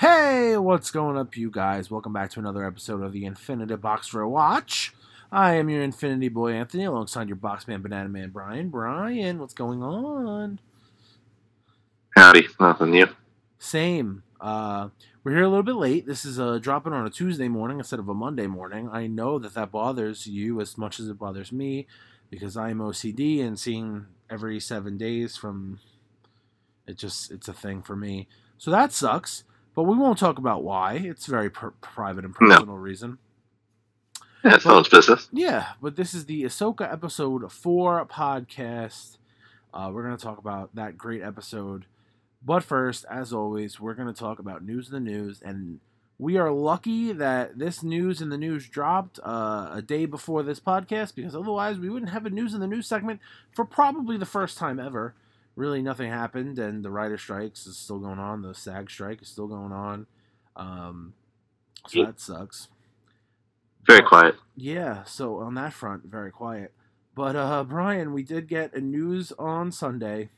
Hey, what's going up, you guys? Welcome back to another episode of the Infinity Box for a Watch. I am your Infinity Boy Anthony, alongside your Boxman Banana Man Brian. Brian, what's going on? Howdy, nothing new. Same. Uh, we're here a little bit late. This is uh, dropping on a Tuesday morning instead of a Monday morning. I know that that bothers you as much as it bothers me because I'm OCD and seeing every seven days from it just it's a thing for me. So that sucks. But we won't talk about why. It's very per- private and No. personal reason. Yeah, it's no business. Yeah, but this is the Ahsoka episode four podcast. Uh, we're going to talk about that great episode. But first, as always, we're going to talk about news in the news. And we are lucky that this news in the news dropped uh, a day before this podcast because otherwise we wouldn't have a news in the news segment for probably the first time ever. Really, nothing happened, and the writer strikes is still going on. The SAG strike is still going on. Um, so that sucks. Very quiet. Yeah, so on that front, very quiet. But uh Brian, we did get a news on Sunday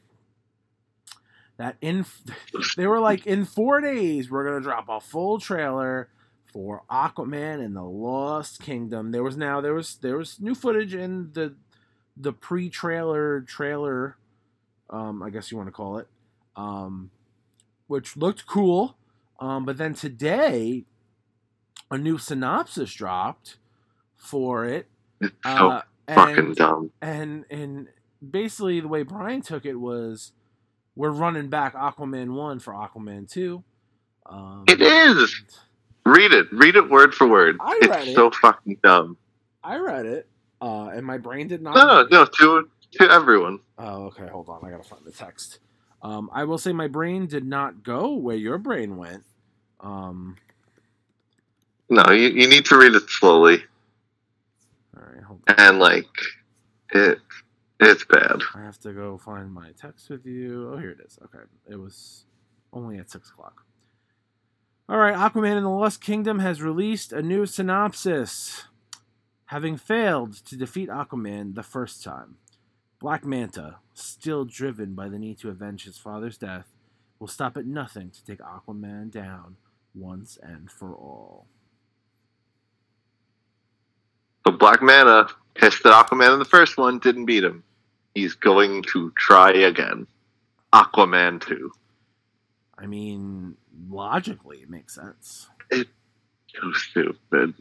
that in they were like in 4 days we're going to drop a full trailer for Aquaman and the Lost Kingdom. There was now there was there was new footage in the the pre-trailer trailer um I guess you want to call it. Um which looked cool. Um but then today a new synopsis dropped for it. It's so Uh, fucking and, dumb. and and basically the way Brian took it was we're running back Aquaman one for Aquaman two. Um, It is! Read it. Read it word for word. I it's it. so fucking dumb. I read it, uh, and my brain did not. No, no, no. To to everyone. Oh, okay. Hold on. I gotta find the text. Um, I will say my brain did not go where your brain went. Um, No, you, you need to read it slowly all right. Hold on. and like it. It's bad. I have to go find my text with you. Oh, here it is. Okay. It was only at 6 o'clock. All right. Aquaman in the Lost Kingdom has released a new synopsis. Having failed to defeat Aquaman the first time, Black Manta, still driven by the need to avenge his father's death, will stop at nothing to take Aquaman down once and for all. But Black Manta, pissed at Aquaman in the first one, didn't beat him. He's going to try again. Aquaman 2. I mean, logically, it makes sense. It's so stupid.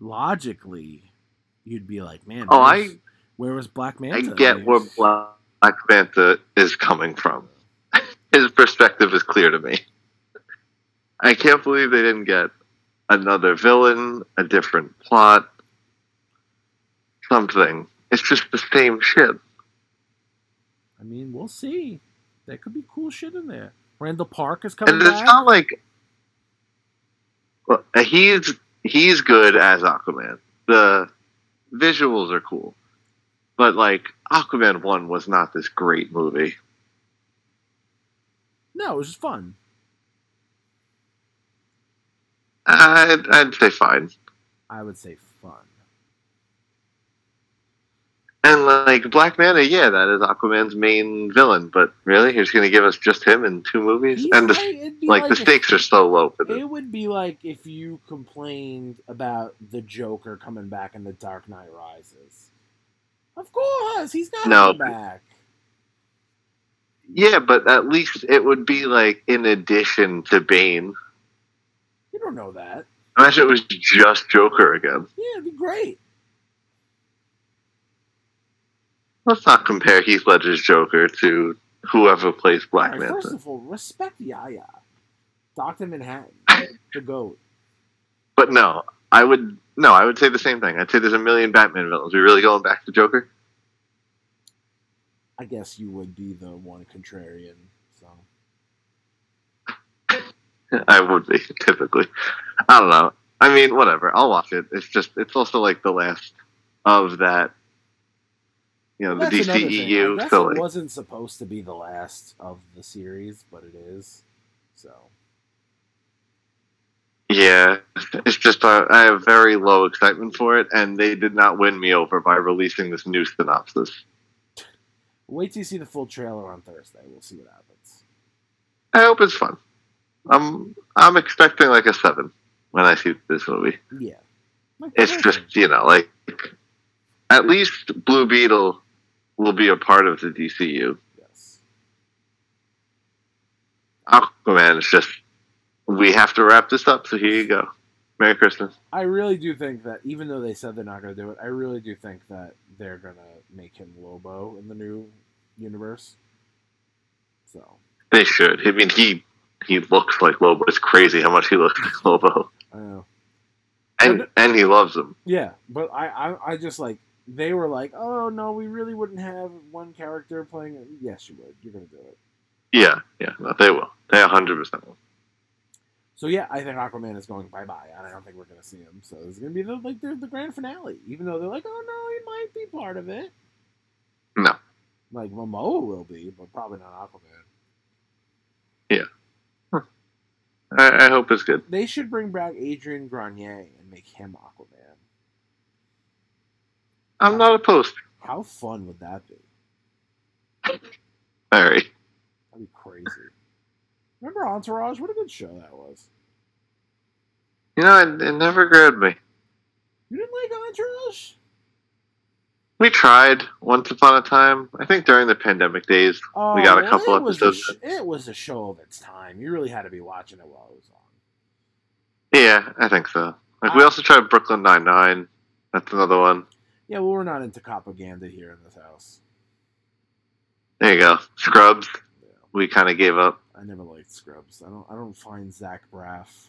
logically, you'd be like, man, Oh, I where was Black Manta? I get where Black Manta is coming from. His perspective is clear to me. I can't believe they didn't get another villain, a different plot, something. It's just the same shit. I mean, we'll see. There could be cool shit in there. Randall Park is coming And it's back. not like well, he's he's good as Aquaman. The visuals are cool, but like Aquaman one was not this great movie. no, it was just fun. I'd, I'd say fine. I would say fun. And like Black Manta, yeah, that is Aquaman's main villain. But really, he's going to give us just him in two movies, He's and the, like, like the stakes are so low for this. It would be like if you complained about the Joker coming back in The Dark Knight Rises. Of course, he's got No. back. Yeah, but at least it would be like in addition to Bane. You don't know that. Imagine it was just Joker again. Yeah, it'd be great. Let's not compare Heath Ledger's Joker to whoever plays Black right, First of all, respect Yahya, Doctor Manhattan, the goat. But no, I would no, I would say the same thing. I'd say there's a million Batman villains. Are we really going back to Joker? I guess you would be the one contrarian. So I would be typically. I don't know. I mean, whatever. I'll watch it. It's just it's also like the last of that. You know, Well, the. DCEU. I it wasn't supposed to be the last of the series, but it is. So yeah, it's just uh, I have very low excitement for it, and they did not win me over by releasing this new synopsis. wait till you see the full trailer on Thursday. We'll see what happens. I hope it's fun. I'm I'm expecting like a seven when I see this movie. Yeah. Like, It's just you know like at least Blue Beetle will be a part of the DCU. yes. Aquaman is just we have to wrap this up. So here you go. Merry Christmas. I really do think that even though they said they're not going to do it, I really do think that they're going to make him Lobo in the new universe. So They should. I mean, he he looks like Lobo. It's crazy how much he looks like Lobo, I know. and and he loves him. Yeah, but I, I, I just like they were like, oh no, we really wouldn't have one character playing. it." Yes, you would. You're going to do it. Yeah, yeah, no, they will. They hundred percent will. So yeah, I think Aquaman is going bye bye, and I don't think we're going to see him. So it's going to be the like the, the grand finale, even though they're like, oh no, he might be part of it. No. Like Momoa will be, but probably not Aquaman. I, I hope it's good. They should bring back Adrian Grenier and make him Aquaman. I'm not opposed. How fun would that be? Very. That'd be crazy. Remember Entourage? What a good show that was. You know, it, it never grabbed me. You didn't like Entourage? We tried once upon a time. I think during the pandemic days. Oh, We got a well, couple it was a episodes. sh- it was a show of its time. You really had to be watching it while it was on. Yeah, I think so. Like we Uh, also tried Brooklyn Nine Nine. That's another one. Yeah, well, we're not into propaganda here in this house. There you go. Scrubs. Yeah. We kind of gave up. I never liked Scrubs. I don't. I don't find Zach Braff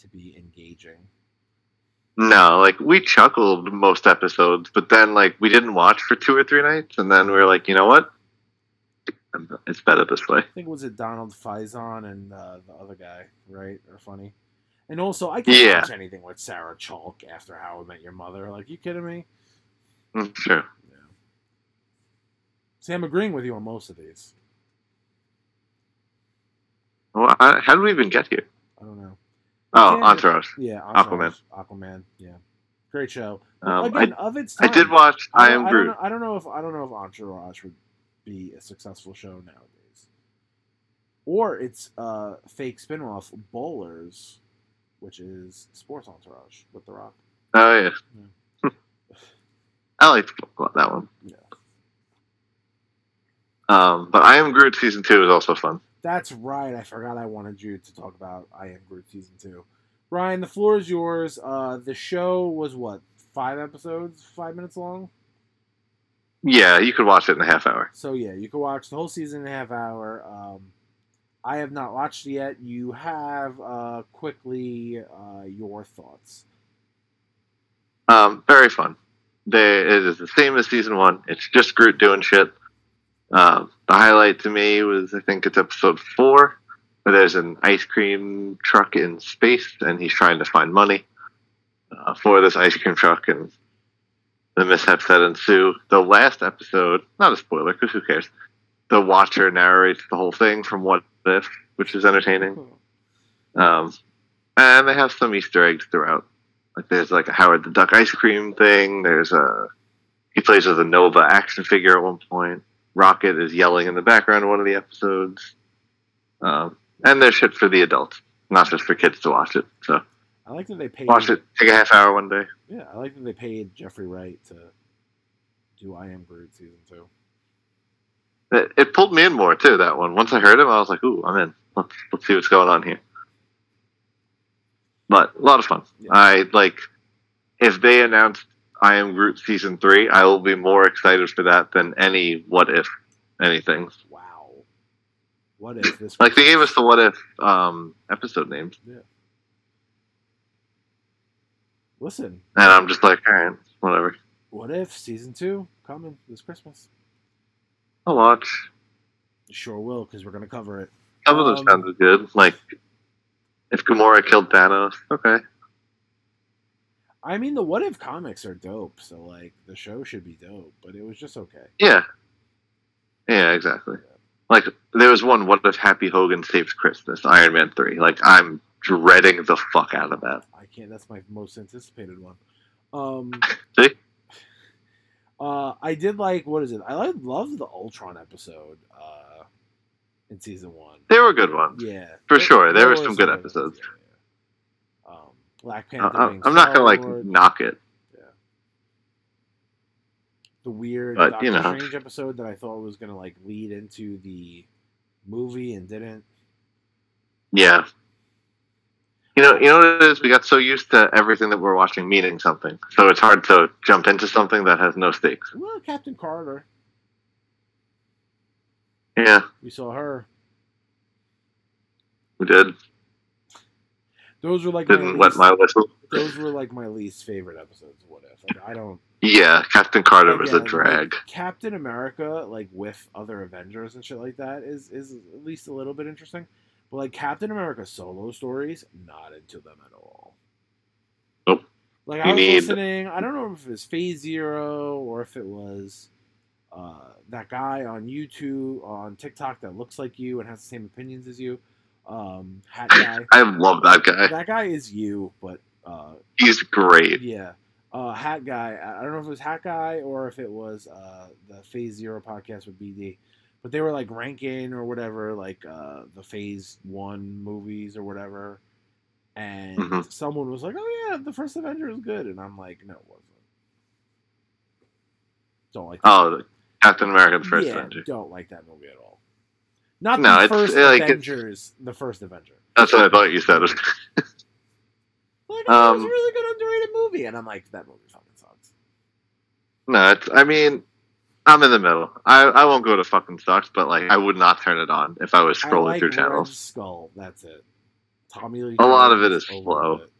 to be engaging. No, like we chuckled most episodes, but then like we didn't watch for two or three nights, and then we were like, you know what? It's better this way. I think it was it Donald Faison and uh, the other guy, right? Or funny. And also, I can't Yeah. watch anything with Sarah Chalke after How I Met Your Mother. Like, you kidding me? Mm, Sure. Yeah. See, I'm agreeing with you on most of these. Well, I, how did we even get here? I don't know. Oh, Yeah. Entourage. Yeah, Aquaman. Entourage, Aquaman. Yeah, great show. Um, Again, of its I did watch I, don't- Am Groot. Don't know, I don't know if I don't know if Entourage would be a successful show nowadays, or it's uh, fake spin-off Ballers, which is Sports Entourage with The Rock. Oh yeah. I liked that one. Yeah. Um, but I Am Groot season two is also fun. That's right. I forgot I wanted you to talk about I Am Groot season two. Ryan, the floor is yours. Uh, the show was what five episodes, five minutes long. Yeah, you could watch it in a half hour. So yeah, you could watch the whole season in a half hour. Um, I have not watched it yet. You have uh, quickly uh, your thoughts. Um, very fun. They, it is the same as season one. It's just Groot doing shit. Um, the highlight to me was I think it's episode four, where there's an ice cream truck in space, and he's trying to find money uh, for this ice cream truck, and the mishaps that ensue. The last episode, not a spoiler, because who cares? The Watcher narrates the whole thing from What If, which is entertaining. Um, and they have some Easter eggs throughout. Like there's like a Howard the Duck ice cream thing. There's a he plays with a Nova action figure at one point. Rocket is yelling in the background in one of the episodes. Um, and there's shit for the adults, not just for kids to watch it. So I like that they paid. watch it, take a half hour one day. Yeah, I like that they paid Jeffrey Wright to do I Am Groot season two. It, it pulled me in more too. That one. Once I heard him, I was like, "Ooh, I'm in. Let's let's see what's going on here." But a lot of fun. Yeah. I like if they announced I Am Groot season three, I will be more excited for that than any What If anything. Wow. What if this? Like they gave us the What If um, episode names, Yeah. Listen, and I'm just like, all right, whatever. what if season two coming this Christmas? I'll watch. Sure will, because we're gonna cover it. Some of them Um, sounded good. Like if Gamora killed Thanos, okay. I mean, the What If comics are dope, so like the show should be dope, but it was just okay. Yeah. Yeah, exactly. Like there was one what if Happy Hogan saves Christmas, Iron Man three. Like I'm dreading the fuck out of that. I can't. That's my most anticipated one. Um, See? uh, I did like what is it? I like loved the Ultron episode uh, in season one. They were good ones. Yeah, For There- sure, there were some good ones, episodes. yeah, yeah. Black Panther. I- I'm not gonna like knock it. the weird but, Doctor you know. Strange episode that I thought was gonna like lead into the movie and didn't. Yeah. You know, you know what it is? We got so used to everything that we're watching meaning something, so it's hard to jump into something that has no stakes. Well, Captain Carter, Yeah, we saw her. we did. Those were like my Didn't wet least, my whistle. those were like my least favorite episodes of What If. Like I don't. Yeah, Captain Carter was a drag. like, Captain America, like with other Avengers and shit like that, is is at least a little bit interesting. But like Captain America solo stories, not into them at all. Nope. Like You I was need- listening, I don't know if it was Phase Zero or if it was uh, that guy on YouTube on TikTok that looks like you and has the same opinions as you. Um, hat guy. I love that guy. that guy is you, but uh, He's great. yeah. Uh, Hat Guy. I don't know if it was Hat Guy or if it was uh, the Phase Zero podcast with BD, but they were like ranking or whatever, like uh, the Phase One movies or whatever. And Mhm. someone was like, "Oh yeah, the first Avenger is good," and I'm like, "No, it wasn't." Don't like. That. Oh, Captain America: The First yeah, Avenger. don't like that movie at all. Not No, the it's- first like, Avengers. The first Avenger. That's what I thought you said. Like, oh, it was Um, a really good underrated movie, and I'm like, that movie fucking sucks. no, it's. I mean, I'm in the middle. I, I won't go to fucking sucks, but like I would not turn it on if I was I scrolling like through Red channels. Skull. That's it. Tommy Lee. A lot of it is slow. it.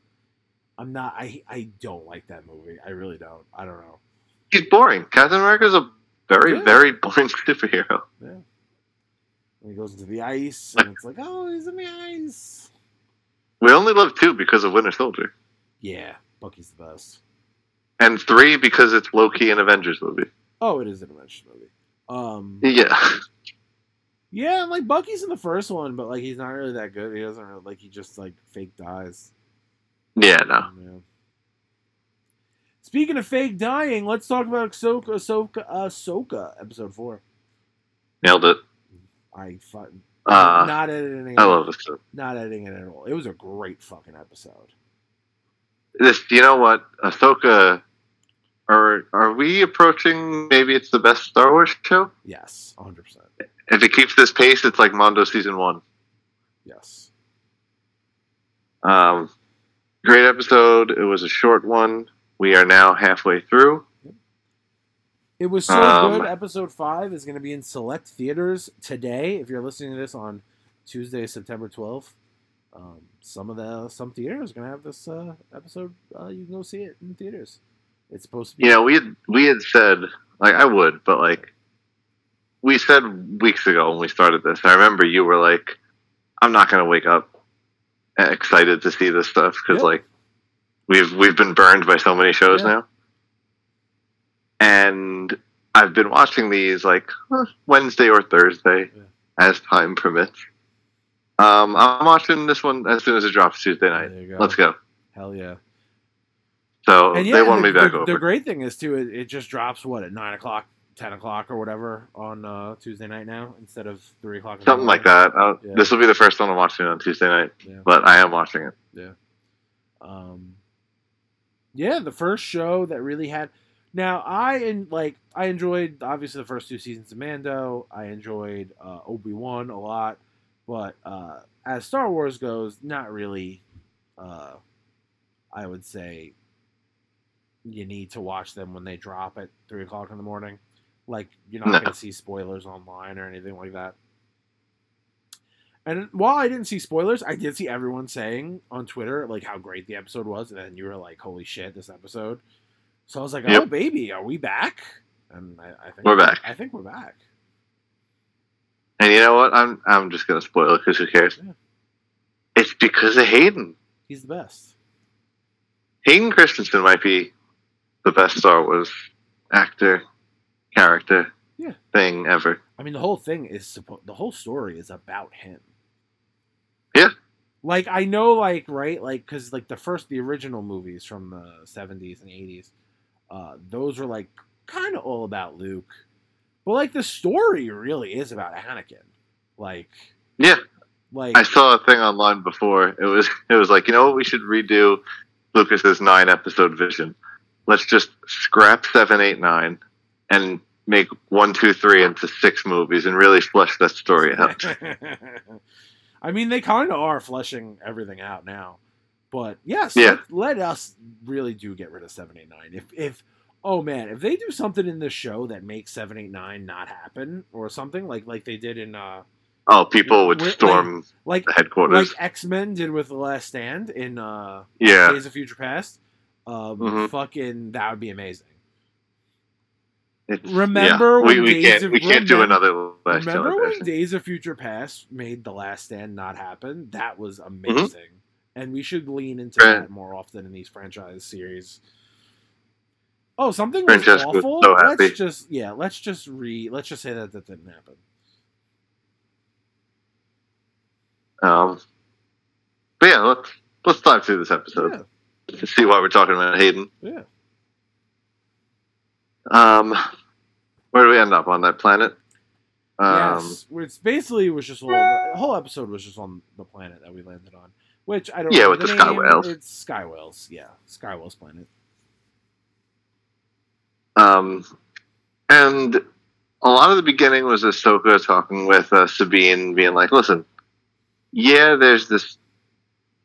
I'm not. I I don't like that movie. I really don't. I don't know. He's boring. Captain America's a very Yeah. very boring superhero. When he goes into the ice, and it's like, oh, he's in the ice. We only love two because of Winter Soldier, Yeah, Bucky's the best. and three because it's low key an Avengers movie. Oh, it is an Avengers movie. Um, Yeah, yeah, like Bucky's in the first one, but like he's not really that good. He doesn't really like he just like fake dies. yeah, no. Yeah. Speaking of fake dying, let's talk about Ahsoka, Ahsoka, Ahsoka, episode four. Nailed it. I fu- Uh, not editing. I it, love this. stuff. Not editing it at all. It was a great fucking episode. This, you know what, Ahsoka. Are are we approaching? Maybe it's the best Star Wars show. Yes, hundred percent. If it keeps this pace, it's like Mando season one. Yes. Um, great episode. It was a short one. We are now halfway through. It was so Um, good. Episode five is going to be in select theaters today. If you're listening to this on Tuesday, September twelfth, um, some of the some theaters are going to have this uh, episode. Uh, you can go see it in theaters. It's supposed to be. You know, we had we had said like I would, but like we said weeks ago when we started this. I remember you were like, "I'm not going to wake up excited to see this stuff because Yep. like we've we've been burned by so many shows Yeah. now." And I've been watching these like Wednesday or Thursday Yeah. as time permits. Um, I'm watching this one as soon as it drops Tuesday night. There you go. Let's go. Hell yeah. So yeah, they won the, me back the, over. the great thing is too, it, it just drops what at nine o'clock, ten o'clock, or whatever on uh, Tuesday night now instead of three o'clock. Something like that. Yeah. This will be the first one I'm watching on Tuesday night, Yeah. but I am watching it. Yeah. Um, yeah, the first show that really had. Now I and like I enjoyed obviously the first two seasons of Mando. I enjoyed uh, Obi Wan a lot, but uh, as Star Wars goes, not really. Uh, I would say you need to watch them when they drop at three o'clock in the morning. Like you're not No. going to see spoilers online or anything like that. And while I didn't see spoilers, I did see everyone saying on Twitter like how great the episode was, and then you were like, "Holy shit, this episode!" So I was like, "Oh baby, are we back?" And I, I think We're back. I think we're back. And you know what? I'm I'm just gonna spoil it because who cares? Yeah. It's because of Hayden. He's the best. Hayden Christensen might be the best Star Wars actor, character, Yeah. thing ever. I mean, the whole thing is suppo- the whole story is about him. Yeah. Like I know, like right, like because like the first, the original movies from the seventies and eighties, uh, those were like kind of all about Luke, but like the story really is about Anakin. Like, Yeah, like I saw a thing online before. It was it was like you know what we should redo Lucas's nine episode vision. Let's just scrap seven, eight, nine, and make one, two, three into six movies and really flesh that story out. I mean, they kind of are fleshing everything out now. But yes, Yeah. let, let us really do get rid of 789. If, if, oh man, if they do something in this show that makes 789 not happen or something like like they did in, uh, Oh, people would storm like, the headquarters. like X Men did with The Last Stand in, uh, yeah, Days of Future Past, um, Mhm. fucking, that would be amazing. It's- Remember yeah. when we, we Days can't of- we can't do another Last Remember when. Days of Future Past made The Last Stand not happen? That was Mm-hmm. And we should lean into Right. that more often in these franchise series. Oh, something was Francesca was awful. so happy. let's just yeah, let's just re let's just say that that didn't happen. Um, but yeah, let's let's dive through this episode Yeah, to see why we're talking about Hayden. yeah. Um, where do we end up on that planet? Um, yes. It's basically was just all the whole episode was just on the planet that we landed on. Which I don't Yeah, with the name. sky whales. It's Sky Whales, yeah. Sky Whales planet. Um, and a lot of the beginning was Ahsoka talking with uh, Sabine, being like, "Listen, yeah, there's this,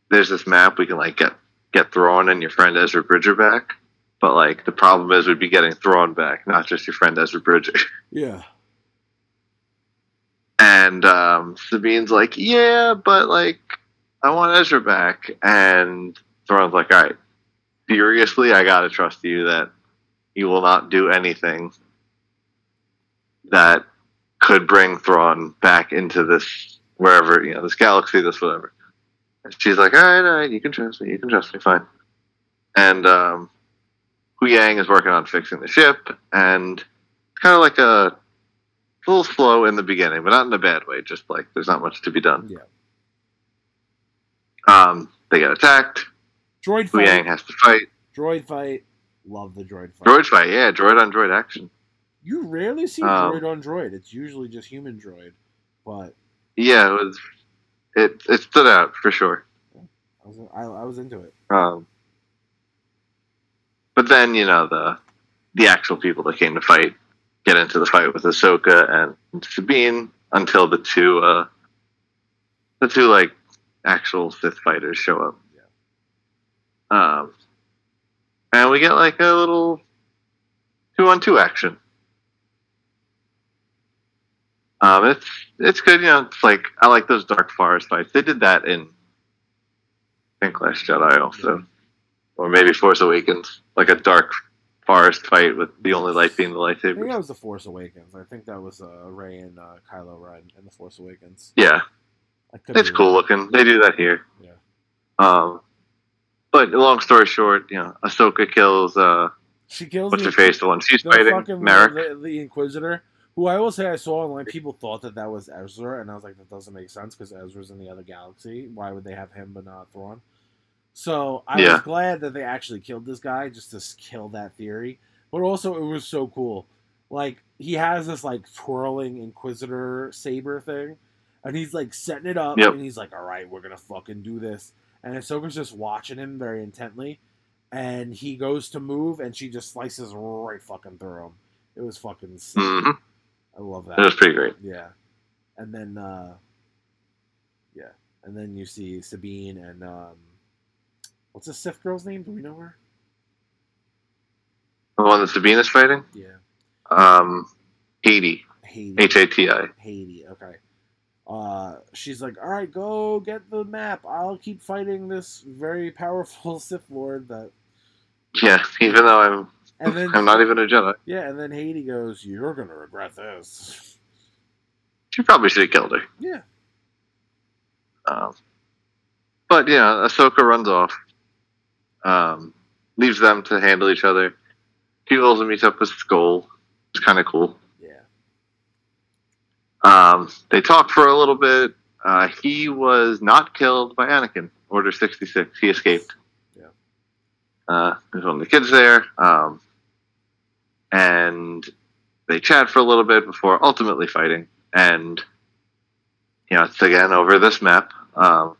there's this map we can like get get Thrawn and your friend Ezra Bridger back, but like the problem is we'd be getting Thrawn back, not just your friend Ezra Bridger." Yeah. And um, Sabine's like, "Yeah, but like I want Ezra back," and Thrawn's like, "All right, seriously, I gotta trust you that." You will not do anything that could bring Thrawn back into this wherever you know this galaxy, this whatever. And she's like, all right, all right, you can trust me, you can trust me, fine. And um, Huyang is working on fixing the ship, and it's kind of like a, a little slow in the beginning, but not in a bad way. Just like there's not much to be done. Yeah. Um, they get attacked. Droid Huyang has to fight. Droid fight. Love the droid fight. Droid fight, yeah, droid on droid action. You rarely see Um, droid on droid. It's usually just human droid. But Yeah, it was. It it stood out for sure. I was I, I was into it. Um, but then you know the the actual people that came to fight get into the fight with Ahsoka and Sabine until the two uh, the two like actual Sith fighters show up. Um, and we get like a little two on two action. Um, it's it's good, you know. It's like I like those dark forest fights. They did that in I think Last Jedi also, or maybe Force Awakens, like a dark forest fight with the only light being the I think that was the Force Awakens. I think that was uh, Rey and uh, Kylo Ren in the Force Awakens. Yeah, it's cool looking. They do that here. Yeah. Um, but long story short, you know, Ahsoka kills uh, She kills what's the, her face, the one she's the fighting, Marrok. the, the Inquisitor. Who I will say I saw online, people thought that that was Ezra, and I was like, that doesn't make sense because Ezra's in the other galaxy. Why would they have him but not Thrawn? So I Yeah. was glad that they actually killed this guy just to kill that theory. But also, it was so cool. Like he has this like twirling Inquisitor saber thing, and he's like setting it up, Yep. and he's like, "All right, we're gonna fucking do this." And Ahsoka's just watching him very intently, and he goes to move, and she just slices right fucking through him. It was fucking sick. hmm I love that. It was pretty great. Yeah, and then uh, yeah, and then you see Sabine and um, what's the Sith girl's name? Do we know her? The one that Sabine is fighting, Yeah, um, Hati, Hati. H A T I. Hati. Okay. Uh, she's like, all right, go get the map. I'll keep fighting this very powerful Sith Lord. That, Yeah, even though I'm and then I'm not even a Jedi, yeah, and then Hati goes, "You're gonna regret this." she probably should have killed her. Yeah. Um, but yeah, Ahsoka runs off, um, leaves them to handle each other. She also meets up with Skoll. It's kind of cool. Yeah. Um, they talk for a little bit. Uh, he was not killed by Anakin. Order sixty six. He escaped. Yeah. Uh, there's one of the kids there, um, and they chat for a little bit before ultimately fighting. And you know, it's again over this map. Um,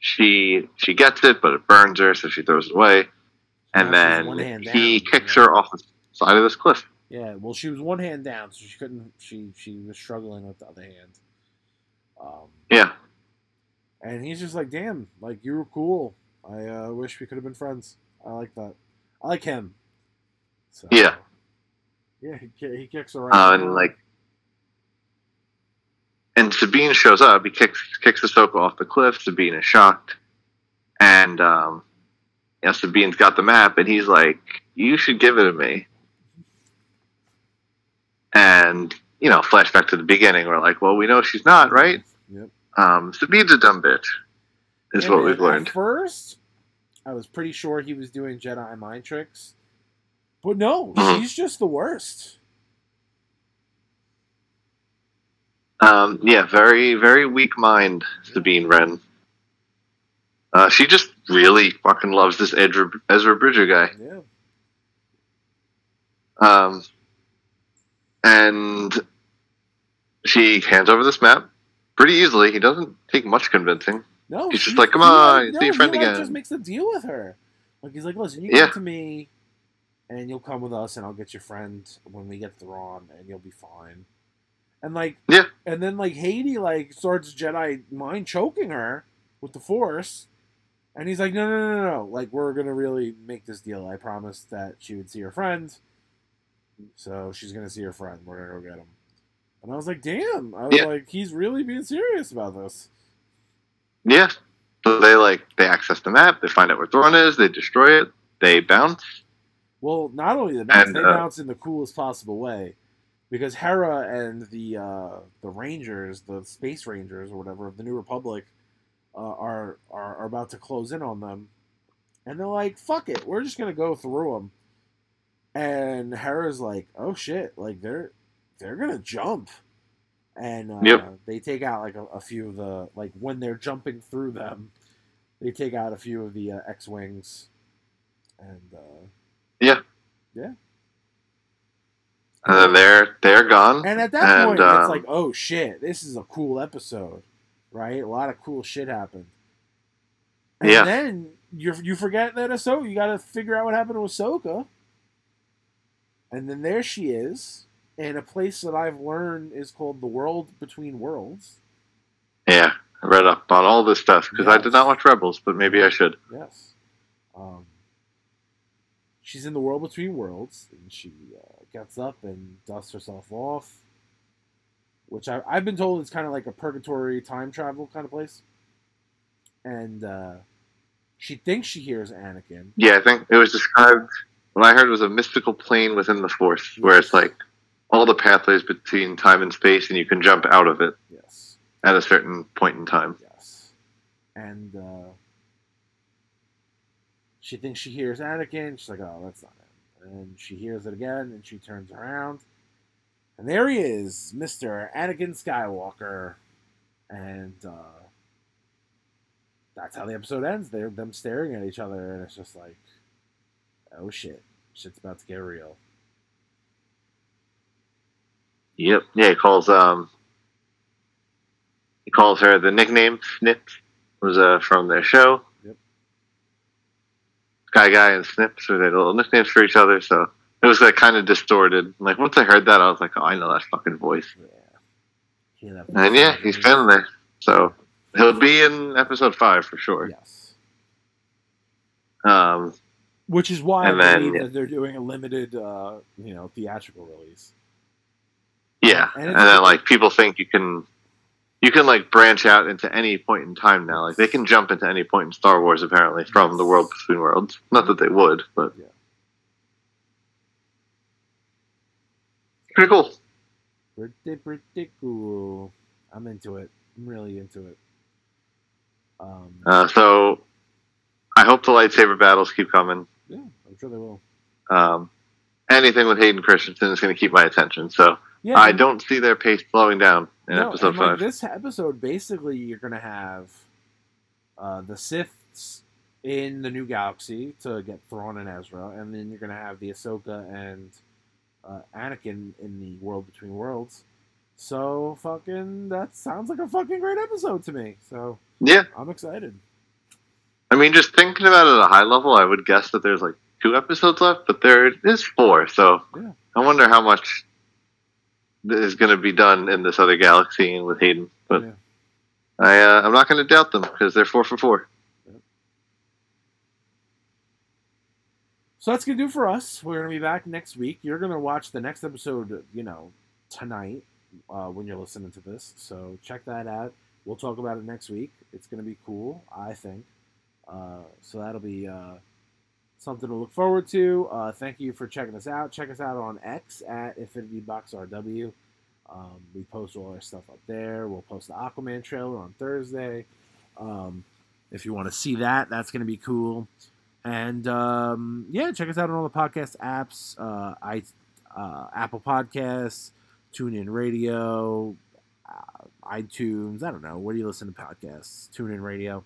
she she gets it, but it burns her, so she throws it away. And one then he down, kicks yeah. her off the side of this cliff. Yeah, well, she was one hand down, so she couldn't. She she was struggling with the other hand. Um, Yeah, and he's just like, "Damn, like you were cool. I uh, wish we could have been friends. I like that. I like him." So, Yeah. yeah, he, he kicks around. uh, and like, and Sabine shows up. He kicks kicks Ahsoka off the cliff. Sabine is shocked, and um, you know, Sabine's got the map, and he's like, "You should give it to me." And you know, flashback to the beginning. We're like, "Well, we know she's not, right?" Yep. Um, Sabine's a dumb bitch. Is And what we've learned. At first, I was pretty sure he was doing Jedi mind tricks, but no, Mhm. she's just the worst. Um, yeah, very, very weak mind, Sabine Wren. Uh, she just really fucking loves this Ezra, Ezra Bridger guy. Yeah. Um, and she hands over this map pretty easily. He doesn't take much convincing. No, He's just like, "Come on, no, see your friend he, like, again." Just makes a deal with her. Like he's like, listen, you Yeah. come to me, and you'll come with us, and I'll get your friend when we get Thrawn, and you'll be fine. And like, Yeah. and then like Hati like starts Jedi mind choking her with the Force, and he's like, no, no, no, no, no, like we're gonna really make this deal. I promised that she would see her friend, so she's gonna see her friend. We're gonna go get him. And I was like, damn, I was Yeah. like, he's really being serious about this. Yeah. So they like they access the map. They find out where Thrawn is. They destroy it. They bounce. Well, not only the bounce, And, they uh, bounce in the coolest possible way, because Hera and the uh, the Rangers, the Space Rangers or whatever of the New Republic, uh, are, are are about to close in on them, and they're like, "Fuck it, we're just gonna go through them." And Hera's like, "Oh shit, like they're they're gonna jump," and uh, Yep. they take out like a, a few of the like when they're jumping through them, they take out a few of the uh, X wings, and. Uh, And then they're they're gone. And at that And, point, it's um, like, oh shit, this is a cool episode, right? A lot of cool shit happened. And Yeah. then you you forget that Ahsoka, you got to figure out what happened to Ahsoka. And then there she is in a place that I've learned is called the World Between Worlds. Yeah, I read up on all this stuff because I did not watch Rebels, but maybe I should. Yes. Um, she's in the world between worlds, and she uh, gets up and dusts herself off, which I, I've been told is kind of like a purgatory time travel kind of place. And uh, she thinks she hears Anakin. Yeah, I think it was described. What I heard was a mystical plane within the Force, where it's like all the pathways between time and space, and you can jump out of it Yes. at a certain point in time. Yes. And uh, she thinks she hears Anakin. She's like, oh, that's not him. And she hears it again, and she turns around. And there he is, Mr. Anakin Skywalker. And uh, that's how the episode ends. They're them staring at each other, and it's just like, oh shit. Shit's about to get real. Yep. Yeah, he calls um he calls her the nickname Snip was uh from their show. Yep. Sky Guy and Snip, so they had little nicknames for each other, so it was like kind of distorted. Like once I heard that I was like, Oh, I know that fucking voice. Yeah. And yeah, he's been there. So he'll be in episode five for sure. Yes. Um Which is why And I then- believe that they're doing a limited, uh, you know, theatrical release. yeah. And And, then like people think you can you can like branch out into any point in time now. Like they can jump into any point in Star Wars apparently from the world between worlds. Not that they would, but Yeah. pretty cool. Pretty, pretty cool. I'm into it. I'm really into it. Um, Uh, so I hope the lightsaber battles keep coming. I'm sure they will. Um, anything with Hayden Christensen is going to keep my attention. So Yeah, I don't see their pace slowing down in no, episode and, like, five. this episode, basically, you're gonna have uh, the Siths in the new galaxy to get Thrawn and Ezra, and then you're gonna have the Ahsoka and uh, Anakin in the world between worlds, So fucking that sounds like a fucking great episode to me. So Yeah, I'm excited. I mean, just thinking about it at a high level, I would guess that there's like two episodes left, but there is four. So Yeah. I wonder how much is going to be done in this other galaxy and with Hayden. But Yeah. I, uh, I'm not going to doubt them because they're four for four. So that's gonna do for us. We're gonna be back next week. You're gonna watch the next episode, you know, tonight uh, when you're listening to this. So check that out. We'll talk about it next week. It's gonna be cool, I think. Uh, so that'll be uh, something to look forward to. Uh, thank you for checking us out. Check us out on X at Infinity Box RW. Um, we post all our stuff up there. We'll post the Aquaman trailer on Thursday. Um, if you want to see that, that's going to be cool. And um, yeah, check us out on all the podcast apps, uh, I, uh, Apple Podcasts, TuneIn Radio, uh, iTunes. I don't know. Where do you listen to podcasts? TuneIn Radio.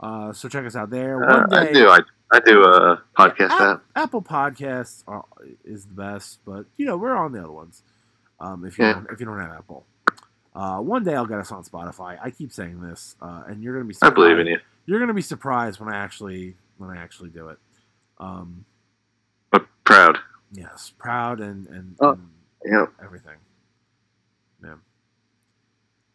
Uh, so check us out there. Uh, One day, I do. I, I do a podcast yeah, app. Apple Podcasts are, is the best, but you know we're on the other ones. Um, if you Yeah. don't, if you don't have Apple, uh, one day I'll get us on Spotify. I keep saying this, uh, and you're gonna be. I Surprised. believe in you. You're gonna be surprised when I actually when I actually do it. Um, I'm proud. yes, proud and and, Oh. and Yeah. everything. Yeah.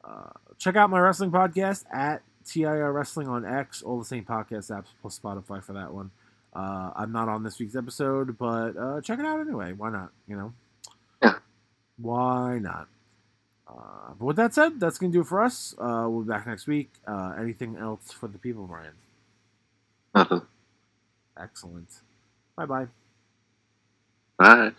Uh, check out my wrestling podcast at TIR Wrestling on X. All the same podcast apps plus Spotify for that one. Uh, I'm not on this week's episode, but uh, check it out anyway. Why not? You know. Yeah. Why not? Uh, but with that said, that's gonna do it for us. Uh, we'll be back next week. Uh, anything else for the people, Brian? Nothing. Excellent. Bye bye. Bye.